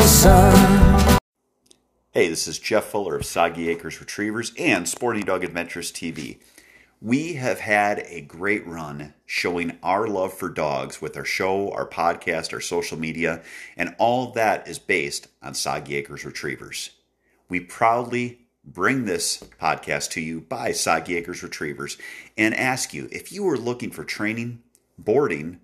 the sun. Hey, this is Jeff Fuller of Soggy Acres Retrievers and Sporting Dog Adventures TV. We have had a great run showing our love for dogs with our show, our podcast, our social media, and all that is based on Soggy Acres Retrievers. We proudly bring this podcast to you by Soggy Acres Retrievers and ask you if you are looking for training, boarding,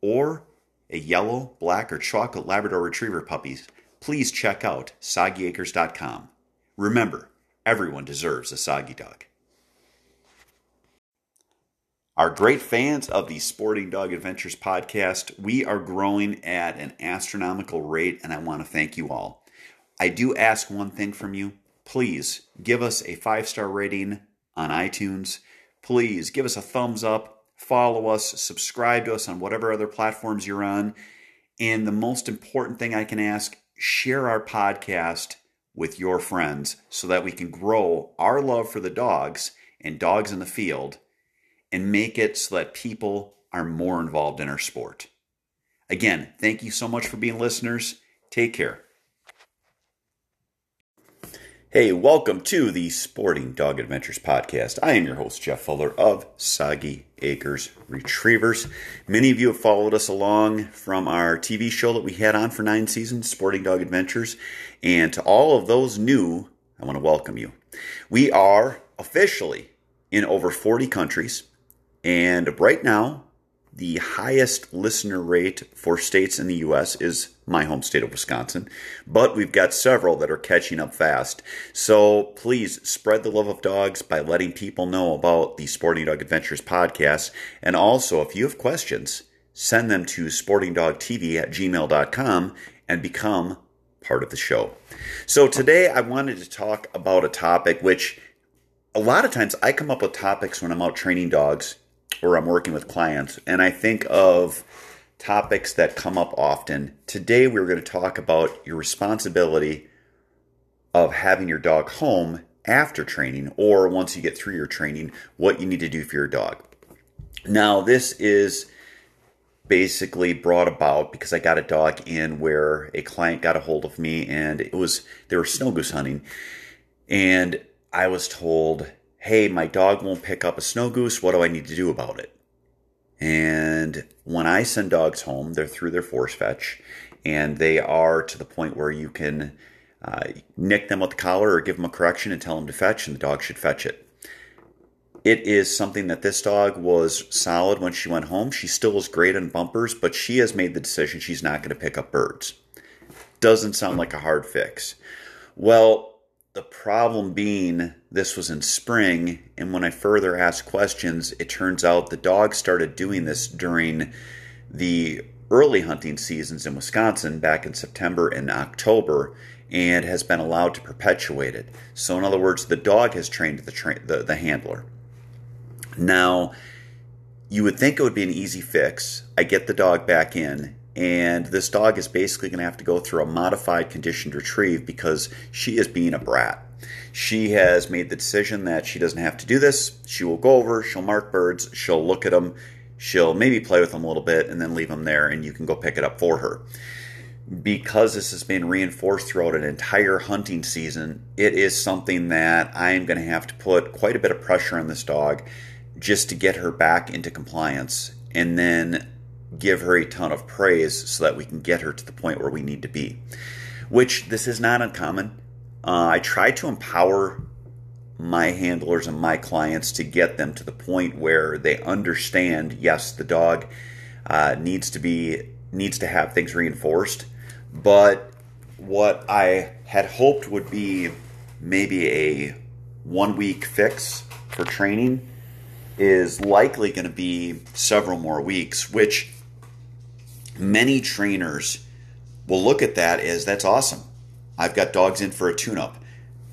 or a yellow, black, or chocolate Labrador Retriever puppies, please check out soggyacres.com. Remember, everyone deserves a soggy dog. Our great fans of the Sporting Dog Adventures podcast, we are growing at an astronomical rate, and I want to thank you all. I do ask one thing from you. Please give us a five star rating on iTunes. Please give us a thumbs up, follow us, subscribe to us on whatever other platforms you're on. And the most important thing I can ask share our podcast with your friends so that we can grow our love for the dogs and dogs in the field and make it so that people are more involved in our sport. Again, thank you so much for being listeners. Take care. Hey, welcome to the Sporting Dog Adventures podcast. I am your host, Jeff Fuller of Soggy Acres Retrievers. Many of you have followed us along from our TV show that we had on for nine seasons, Sporting Dog Adventures. And to all of those new, I want to welcome you. We are officially in over 40 countries. And right now, the highest listener rate for states in the U.S. is my home state of Wisconsin, but we've got several that are catching up fast. So please spread the love of dogs by letting people know about the Sporting Dog Adventures podcast. And also, if you have questions, send them to sportingdogtv at gmail.com and become part of the show. So today I wanted to talk about a topic which a lot of times I come up with topics when I'm out training dogs or I'm working with clients, and I think of topics that come up often. Today, we're going to talk about your responsibility of having your dog home after training or once you get through your training, what you need to do for your dog. Now, this is basically brought about because I got a dog in where a client got a hold of me and it was they were snow goose hunting and I was told hey, my dog won't pick up a snow goose. What do I need to do about it? And when I send dogs home, they're through their force fetch and they are to the point where you can uh, nick them with the collar or give them a correction and tell them to fetch, and the dog should fetch it. It is something that this dog was solid when she went home. She still is great on bumpers, but she has made the decision she's not going to pick up birds. Doesn't sound like a hard fix. Well, the problem being, this was in spring, and when I further asked questions, it turns out the dog started doing this during the early hunting seasons in Wisconsin back in September and October and has been allowed to perpetuate it. So, in other words, the dog has trained the, tra- the, the handler. Now, you would think it would be an easy fix. I get the dog back in, and this dog is basically going to have to go through a modified conditioned retrieve because she is being a brat. She has made the decision that she doesn't have to do this. She will go over, she'll mark birds, she'll look at them, she'll maybe play with them a little bit, and then leave them there, and you can go pick it up for her. Because this has been reinforced throughout an entire hunting season, it is something that I'm going to have to put quite a bit of pressure on this dog just to get her back into compliance. And then give her a ton of praise so that we can get her to the point where we need to be. Which this is not uncommon. Uh, I try to empower my handlers and my clients to get them to the point where they understand yes the dog uh, needs to be needs to have things reinforced but what i had hoped would be maybe a one week fix for training is likely going to be several more weeks which many trainers will look at that as that's awesome. I've got dogs in for a tune up.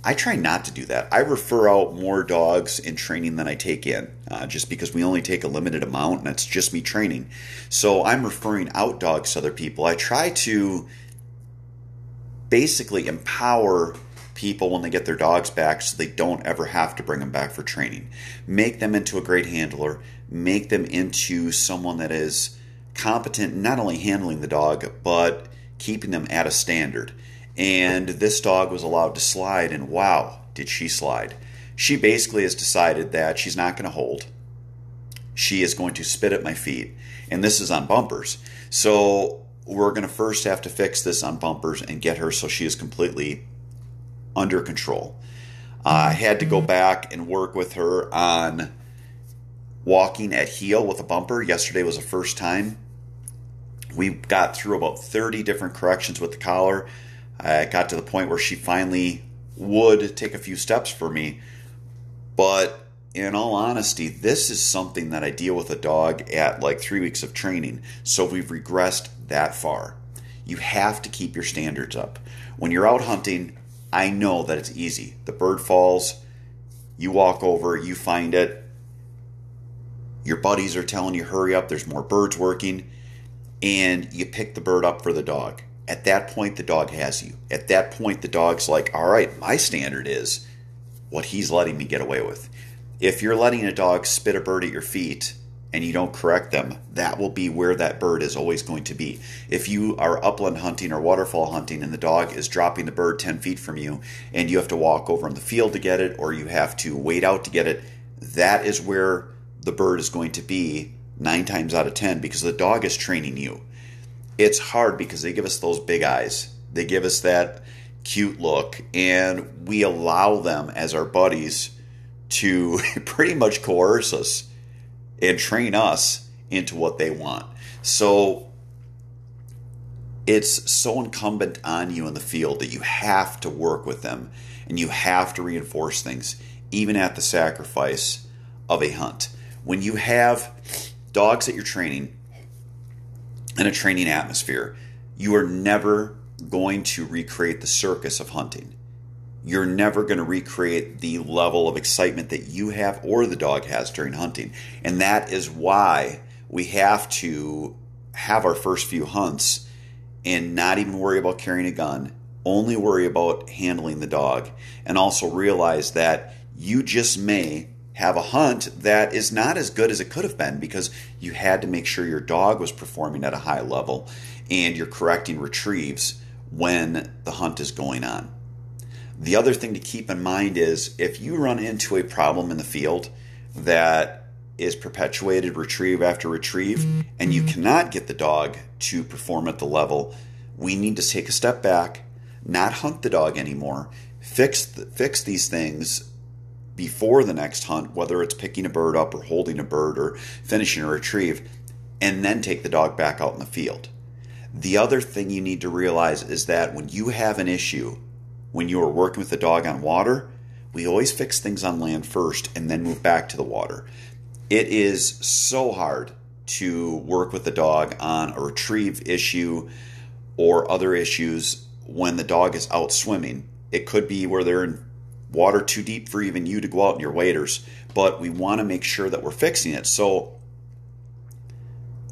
I try not to do that. I refer out more dogs in training than I take in, uh, just because we only take a limited amount and it's just me training. So I'm referring out dogs to other people. I try to basically empower people when they get their dogs back so they don't ever have to bring them back for training. Make them into a great handler, make them into someone that is competent not only handling the dog, but keeping them at a standard. And this dog was allowed to slide, and wow, did she slide. She basically has decided that she's not going to hold. She is going to spit at my feet. And this is on bumpers. So we're going to first have to fix this on bumpers and get her so she is completely under control. I had to go back and work with her on walking at heel with a bumper. Yesterday was the first time. We got through about 30 different corrections with the collar. I got to the point where she finally would take a few steps for me. But in all honesty, this is something that I deal with a dog at like three weeks of training. So we've regressed that far. You have to keep your standards up. When you're out hunting, I know that it's easy. The bird falls, you walk over, you find it. Your buddies are telling you, hurry up, there's more birds working. And you pick the bird up for the dog. At that point, the dog has you. At that point, the dog's like, all right, my standard is what he's letting me get away with. If you're letting a dog spit a bird at your feet and you don't correct them, that will be where that bird is always going to be. If you are upland hunting or waterfowl hunting and the dog is dropping the bird 10 feet from you and you have to walk over in the field to get it or you have to wait out to get it, that is where the bird is going to be nine times out of 10 because the dog is training you it's hard because they give us those big eyes. They give us that cute look, and we allow them as our buddies to pretty much coerce us and train us into what they want. So it's so incumbent on you in the field that you have to work with them and you have to reinforce things, even at the sacrifice of a hunt. When you have dogs that you're training in a training atmosphere, you are never going to recreate the circus of hunting. You're never going to recreate the level of excitement that you have or the dog has during hunting. And that is why we have to have our first few hunts and not even worry about carrying a gun, only worry about handling the dog, and also realize that you just may have a hunt that is not as good as it could have been because you had to make sure your dog was performing at a high level and you're correcting retrieves when the hunt is going on. The other thing to keep in mind is if you run into a problem in the field that is perpetuated retrieve after retrieve and you cannot get the dog to perform at the level, we need to take a step back, not hunt the dog anymore, fix fix these things before the next hunt, whether it's picking a bird up or holding a bird or finishing a retrieve, and then take the dog back out in the field. The other thing you need to realize is that when you have an issue, when you are working with the dog on water, we always fix things on land first and then move back to the water. It is so hard to work with the dog on a retrieve issue or other issues when the dog is out swimming. It could be where they're in water too deep for even you to go out in your waders, but we want to make sure that we're fixing it. So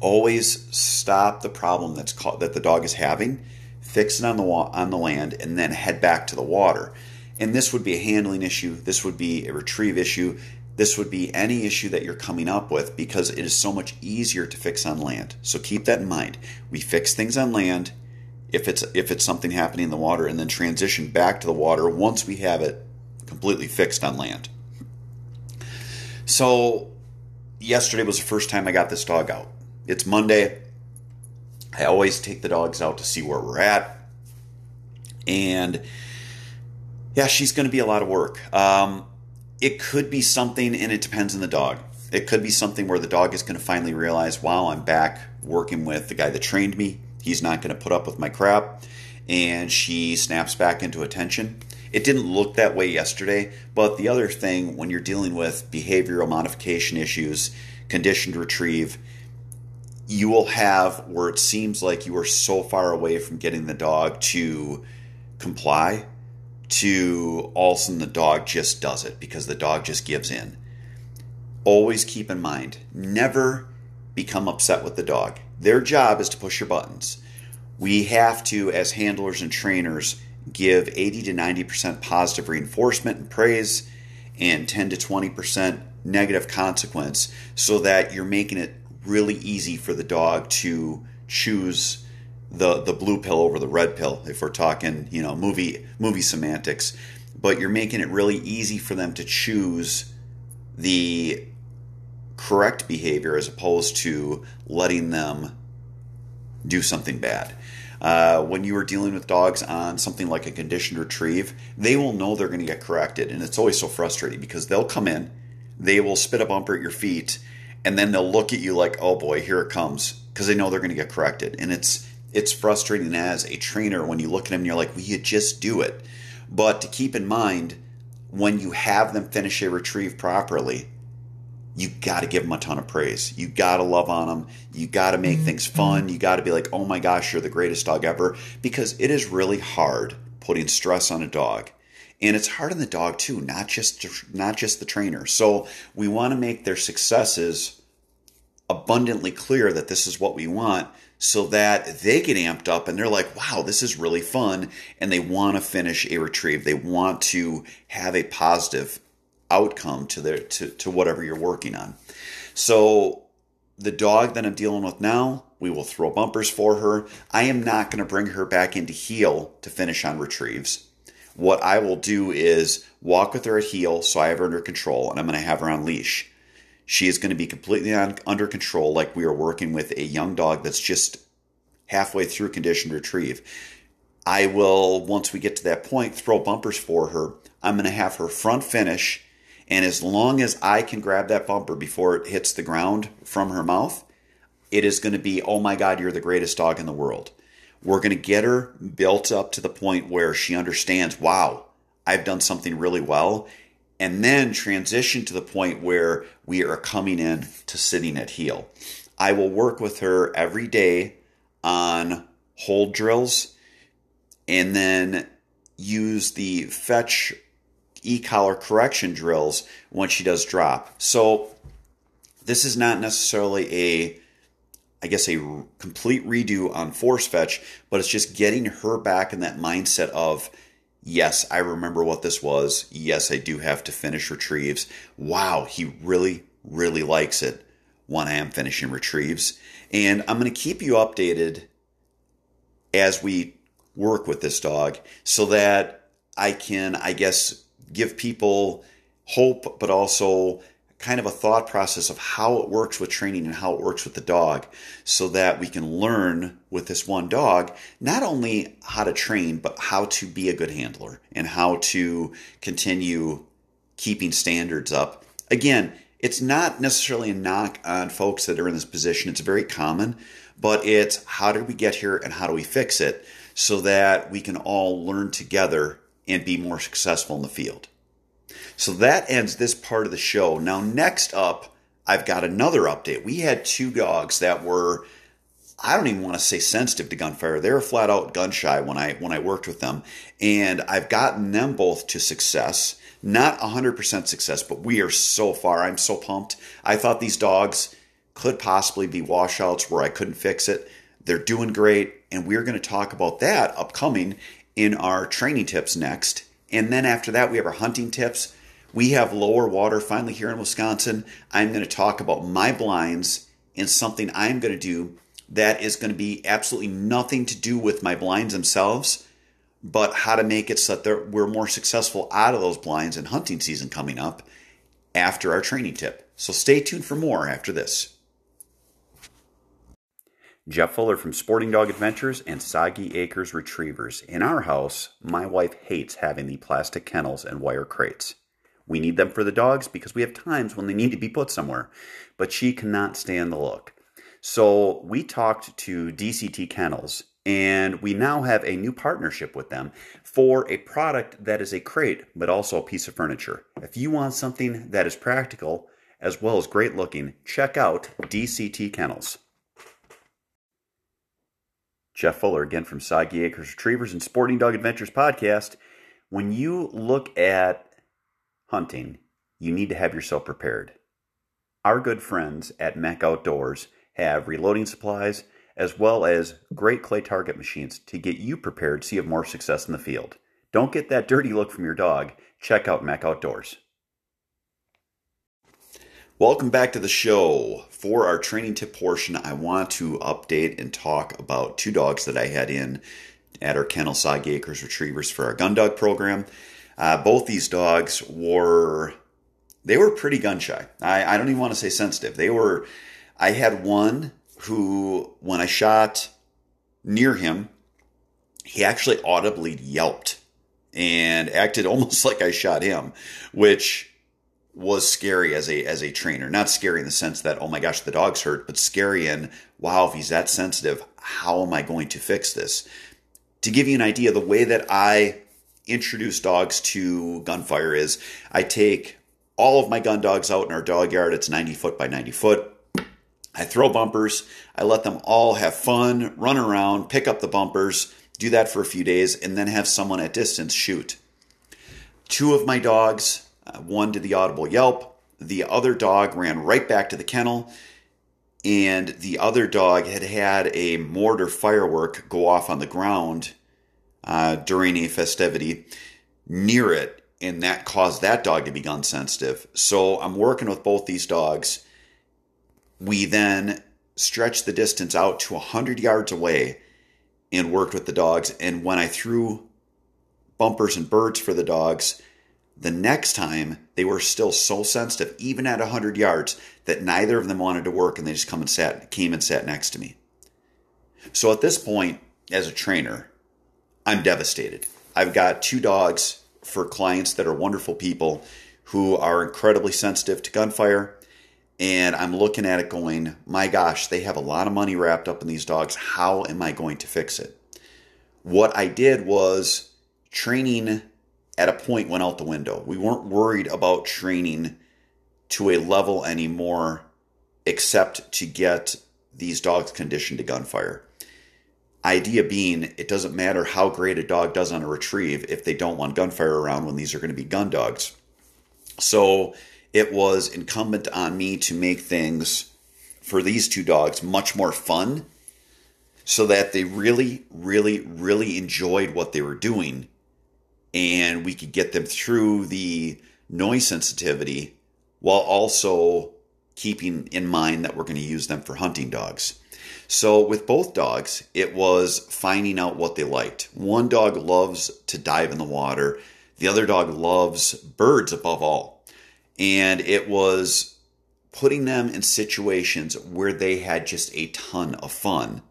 always stop the problem that's that the dog is having, fix it on the on the land, and then head back to the water. And this would be a handling issue. This would be a retrieve issue. This would be any issue that you're coming up with because it is so much easier to fix on land. So keep that in mind. We fix things on land if it's if it's something happening in the water and then transition back to the water once we have it completely fixed on land. So, yesterday was the first time I got this dog out. It's Monday. I always take the dogs out to see where we're at. And yeah, she's going to be a lot of work. Um, it could be something, and it depends on the dog. It could be something where the dog is going to finally realize, wow, I'm back working with the guy that trained me. He's not going to put up with my crap. And she snaps back into attention. It didn't look that way yesterday, but the other thing when you're dealing with behavioral modification issues, conditioned retrieve, you will have where it seems like you are so far away from getting the dog to comply to all of a sudden the dog just does it because the dog just gives in. Always keep in mind, never become upset with the dog. Their job is to push your buttons. We have to, as handlers and trainers, give 80 to 90% positive reinforcement and praise and 10 to 20% negative consequence so that you're making it really easy for the dog to choose the the blue pill over the red pill if we're talking you know movie movie semantics. But you're making it really easy for them to choose the correct behavior as opposed to letting them do something bad uh, when you are dealing with dogs on something like a conditioned retrieve they will know they're going to get corrected and it's always so frustrating because they'll come in they will spit a bumper at your feet and then they'll look at you like oh boy here it comes because they know they're going to get corrected and it's it's frustrating as a trainer when you look at them and you're like, well, you just do it. But to keep in mind, when you have them finish a retrieve properly, you got to give them a ton of praise. You got to love on them. You got to make things mm-hmm. fun. You got to be like, oh my gosh, you're the greatest dog ever. Because it is really hard putting stress on a dog. And it's hard on the dog too, not just not just the trainer. So we want to make their successes abundantly clear that this is what we want so that they get amped up and they're like, wow, this is really fun. And they want to finish a retrieve. They want to have a positive outcome to their to, to whatever you're working on. So the dog that I'm dealing with now, we will throw bumpers for her. I am not going to bring her back into heel to finish on retrieves. What I will do is walk with her at heel so I have her under control and I'm going to have her on leash. She is going to be completely on, under control, like we are working with a young dog that's just halfway through conditioned retrieve. I will, once we get to that point, throw bumpers for her. I'm going to have her front finish. And as long as I can grab that bumper before it hits the ground from her mouth, it is going to be, oh my God, you're the greatest dog in the world. We're going to get her built up to the point where she understands, wow, I've done something really well and then transition to the point where we are coming in to sitting at heel. I will work with her every day on hold drills and then use the fetch e-collar correction drills when she does drop. So this is not necessarily a I guess a complete redo on force fetch, but it's just getting her back in that mindset of Yes, I remember what this was. Yes, I do have to finish retrieves. Wow, he really, really likes it when I am finishing retrieves. And I'm going to keep you updated as we work with this dog so that I can, I guess, give people hope, but also kind of a thought process of how it works with training and how it works with the dog so that we can learn with this one dog not only how to train but how to be a good handler and how to continue keeping standards up. Again it's not necessarily a knock on folks that are in this position. It's very common but it's how did we get here and how do we fix it so that we can all learn together and be more successful in the field so that ends this part of the show. Now, next up, I've got another update. We had two dogs that were, I don't even want to say sensitive to gunfire. They were flat out gun shy when I when I worked with them, and I've gotten them both to success. Not 100% success, but we are so far. I'm so pumped. I thought these dogs could possibly be washouts where I couldn't fix it. They're doing great, and we're going to talk about that upcoming in our training tips next. And then after that, we have our hunting tips we have lower water finally here in Wisconsin. I'm going to talk about my blinds and something I'm going to do that is going to be absolutely nothing to do with my blinds themselves, but how to make it so that we're more successful out of those blinds in hunting season coming up after our training tip. So stay tuned for more after this. Jeff Fuller from Sporting Dog Adventures and Soggy Acres Retrievers. In our house, my wife hates having the plastic kennels and wire crates. We need them for the dogs because we have times when they need to be put somewhere, but she cannot stand the look. So we talked to DCT Kennels and we now have a new partnership with them for a product that is a crate but also a piece of furniture. If you want something that is practical as well as great looking, check out DCT Kennels. Jeff Fuller again from Soggy Acres Retrievers and Sporting Dog Adventures podcast. When you look at hunting, you need to have yourself prepared. Our good friends at MEC Outdoors have reloading supplies as well as great clay target machines to get you prepared so you have more success in the field. Don't get that dirty look from your dog. Check out MEC Outdoors. Welcome back to the show. For our training tip portion, I want to update and talk about two dogs that I had in at our Kennel Soggy Acres Retrievers for our gun dog program. Uh, both these dogs were they were pretty gun shy. I, I don't even want to say sensitive. They were. I had one who, when I shot near him, he actually audibly yelped and acted almost like I shot him, which was scary as a as a trainer. Not scary in the sense that oh my gosh the dog's hurt, but scary in wow if he's that sensitive, how am I going to fix this? To give you an idea, the way that I introduce dogs to gunfire is I take all of my gun dogs out in our dog yard. It's 90 foot by 90 foot. I throw bumpers. I let them all have fun, run around, pick up the bumpers, do that for a few days, and then have someone at distance shoot. Two of my dogs uh, one did the audible yelp. The other dog ran right back to the kennel. And the other dog had had a mortar firework go off on the ground uh, during a festivity near it. And that caused that dog to be gun sensitive. So I'm working with both these dogs. We then stretched the distance out to 100 yards away and worked with the dogs. And when I threw bumpers and birds for the dogs, the next time, they were still so sensitive, even at 100 yards, that neither of them wanted to work and they just come and sat, came and sat next to me. So at this point, as a trainer, I'm devastated. I've got two dogs for clients that are wonderful people who are incredibly sensitive to gunfire. And I'm looking at it going, my gosh, they have a lot of money wrapped up in these dogs. How am I going to fix it? What I did was training at a point went out the window. We weren't worried about training to a level anymore except to get these dogs conditioned to gunfire. Idea being, it doesn't matter how great a dog does on a retrieve if they don't want gunfire around when these are going to be gun dogs. So it was incumbent on me to make things for these two dogs much more fun so that they really, really, really enjoyed what they were doing and we could get them through the noise sensitivity while also keeping in mind that we're going to use them for hunting dogs. So, with both dogs, it was finding out what they liked. One dog loves to dive in the water, the other dog loves birds above all. And it was putting them in situations where they had just a ton of fun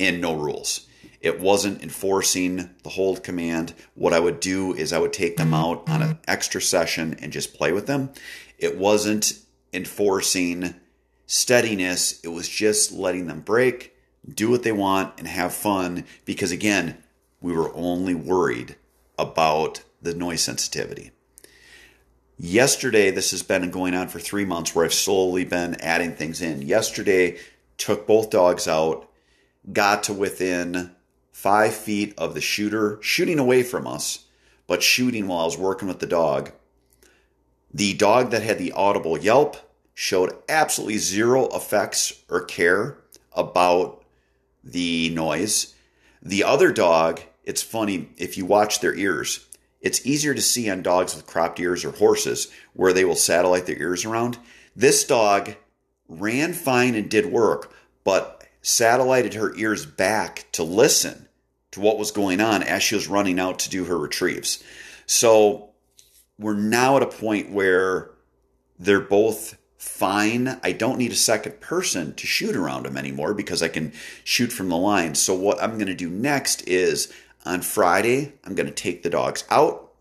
and no rules. It wasn't enforcing the hold command. What I would do is I would take them mm-hmm. out on an mm-hmm. extra session and just play with them. It wasn't enforcing steadiness. It was just letting them break, do what they want, and have fun. Because again, we were only worried about the noise sensitivity. Yesterday, this has been going on for three months where I've slowly been adding things in. Yesterday, took both dogs out, got to within five feet of the shooter shooting away from us, but shooting while I was working with the dog. The dog that had the audible yelp showed absolutely zero effects or care about the noise. The other dog, it's funny, if you watch their ears, it's easier to see on dogs with cropped ears or horses where they will satellite their ears around. This dog ran fine and did work, but satellited her ears back to listen to what was going on as she was running out to do her retrieves. So we're now at a point where they're both fine. I don't need a second person to shoot around them anymore because I can shoot from the line. So what I'm going to do next is on Friday, I'm going to take the dogs out.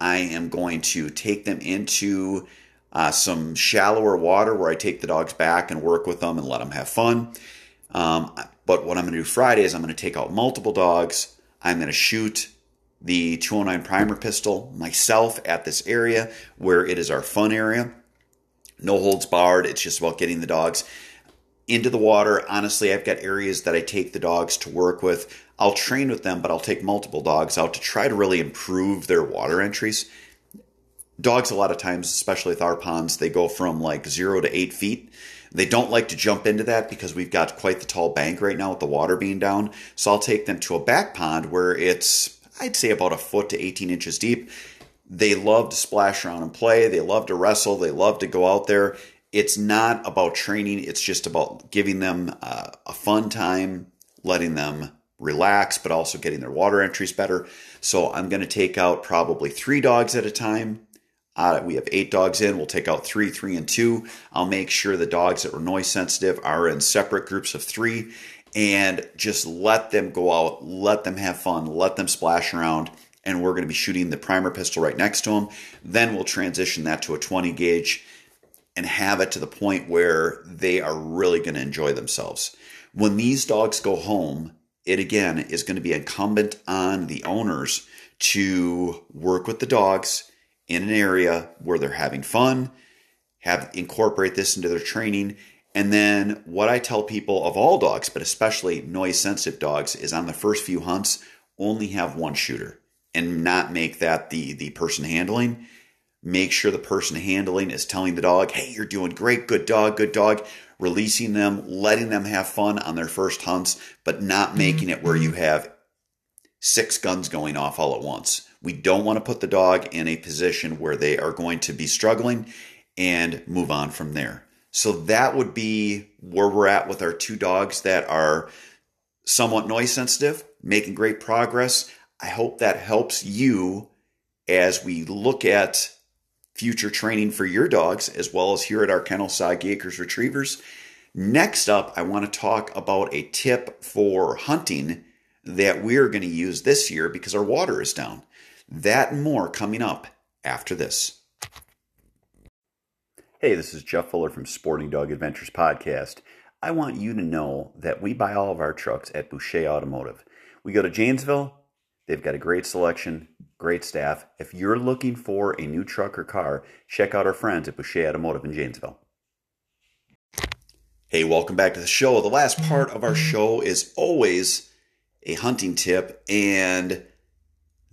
I am going to take them into uh, some shallower water where I take the dogs back and work with them and let them have fun. Um, but what I'm going to do Friday is I'm going to take out multiple dogs. I'm going to shoot the 209 primer pistol myself at this area where it is our fun area. No holds barred. It's just about getting the dogs. into the water. Honestly, I've got areas that I take the dogs to work with. I'll train with them, but I'll take multiple dogs out to try to really improve their water entries. Dogs, a lot of times, especially with our ponds, they go from like zero to eight feet. They don't like to jump into that because we've got quite the tall bank right now with the water being down. So I'll take them to a back pond where it's, I'd say, about a foot to 18 inches deep. They love to splash around and play. They love to wrestle. They love to go out there. It's not about training, it's just about giving them uh, a fun time, letting them relax, but also getting their water entries better. So I'm going to take out probably three dogs at a time. Uh, we have eight dogs in. We'll take out three, three, and two. I'll make sure the dogs that were noise sensitive are in separate groups of three and just let them go out, let them have fun, let them splash around. And we're going to be shooting the primer pistol right next to them. Then we'll transition that to a 20 gauge and have it to the point where they are really going to enjoy themselves. When these dogs go home, it again is going to be incumbent on the owners to work with the dogs in an area where they're having fun, have incorporate this into their training. And then what I tell people of all dogs, but especially noise sensitive dogs, is on the first few hunts, only have one shooter and not make that the the person handling. Make sure the person handling is telling the dog, hey, you're doing great, good dog, good dog. Releasing them, letting them have fun on their first hunts, but not mm-hmm. making it where you mm-hmm. have six guns going off all at once. We don't want to put the dog in a position where they are going to be struggling and move on from there. So that would be where we're at with our two dogs that are somewhat noise sensitive, making great progress. I hope that helps you as we look at future training for your dogs, as well as here at our kennel Soggy Acres Retrievers. Next up, I want to talk about a tip for hunting that we're going to use this year because our water is down. That and more coming up after this. Hey, this is Jeff Fuller from Sporting Dog Adventures Podcast. I want you to know that we buy all of our trucks at Boucher Automotive. We go to Janesville, they've got a great selection, great staff. If you're looking for a new truck or car, check out our friends at Boucher Automotive in Janesville. Hey, welcome back to the show. The last part of our show is always a hunting tip, and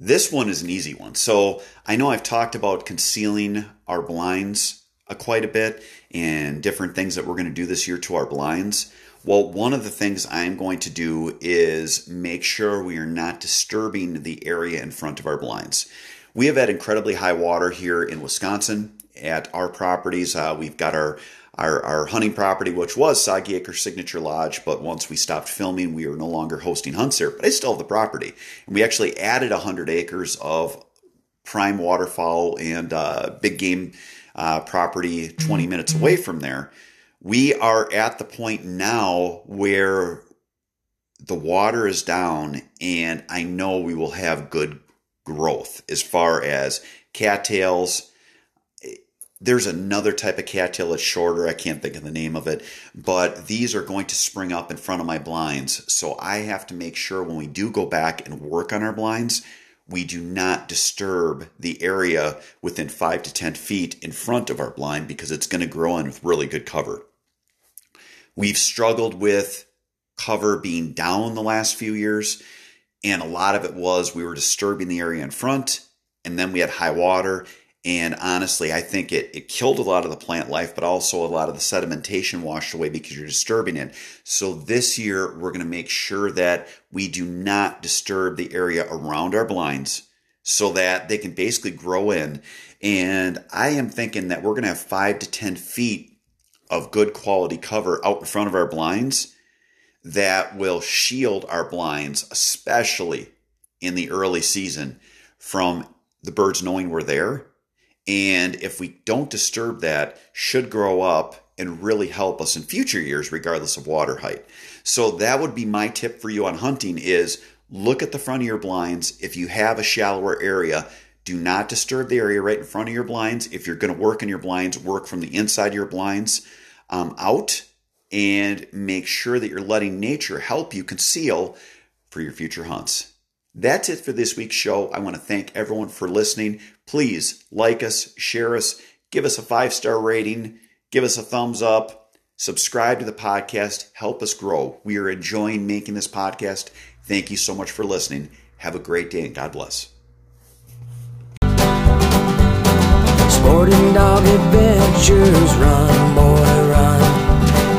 this one is an easy one. So I know I've talked about concealing our blinds uh, quite a bit and different things that we're going to do this year to our blinds. Well, one of the things I'm going to do is make sure we are not disturbing the area in front of our blinds. We have had incredibly high water here in Wisconsin at our properties. Uh, we've got our our, our hunting property, which was Soggy Acre Signature Lodge, but once we stopped filming, we are no longer hosting hunts there. But I still have the property, and we actually added 100 acres of prime waterfowl and uh, big game uh, property 20 minutes away from there. We are at the point now where the water is down, and I know we will have good growth as far as cattails there's another type of cattail that's shorter. I can't think of the name of it, but these are going to spring up in front of my blinds. So I have to make sure when we do go back and work on our blinds, we do not disturb the area within five to 10 feet in front of our blind because it's going to grow in with really good cover. We've struggled with cover being down the last few years, and a lot of it was we were disturbing the area in front, and then we had high water, and honestly, I think it, it killed a lot of the plant life, but also a lot of the sedimentation washed away because you're disturbing it. So this year, we're going to make sure that we do not disturb the area around our blinds so that they can basically grow in. And I am thinking that we're going to have five to 10 feet of good quality cover out in front of our blinds that will shield our blinds, especially in the early season, from the birds knowing we're there and if we don't disturb that, should grow up and really help us in future years, regardless of water height. So that would be my tip for you on hunting is look at the front of your blinds. If you have a shallower area, do not disturb the area right in front of your blinds. If you're going to work in your blinds, work from the inside of your blinds um, out and make sure that you're letting nature help you conceal for your future hunts. That's it for this week's show. I want to thank everyone for listening. Please like us, share us, give us a five star rating, give us a thumbs up, subscribe to the podcast, help us grow. We are enjoying making this podcast. Thank you so much for listening. Have a great day and God bless. Sporting dog adventures, run, boy, run.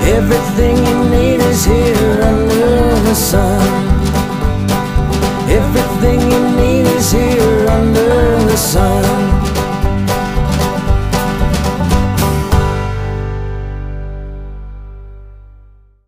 Everything you need is here under the sun. here under the sun.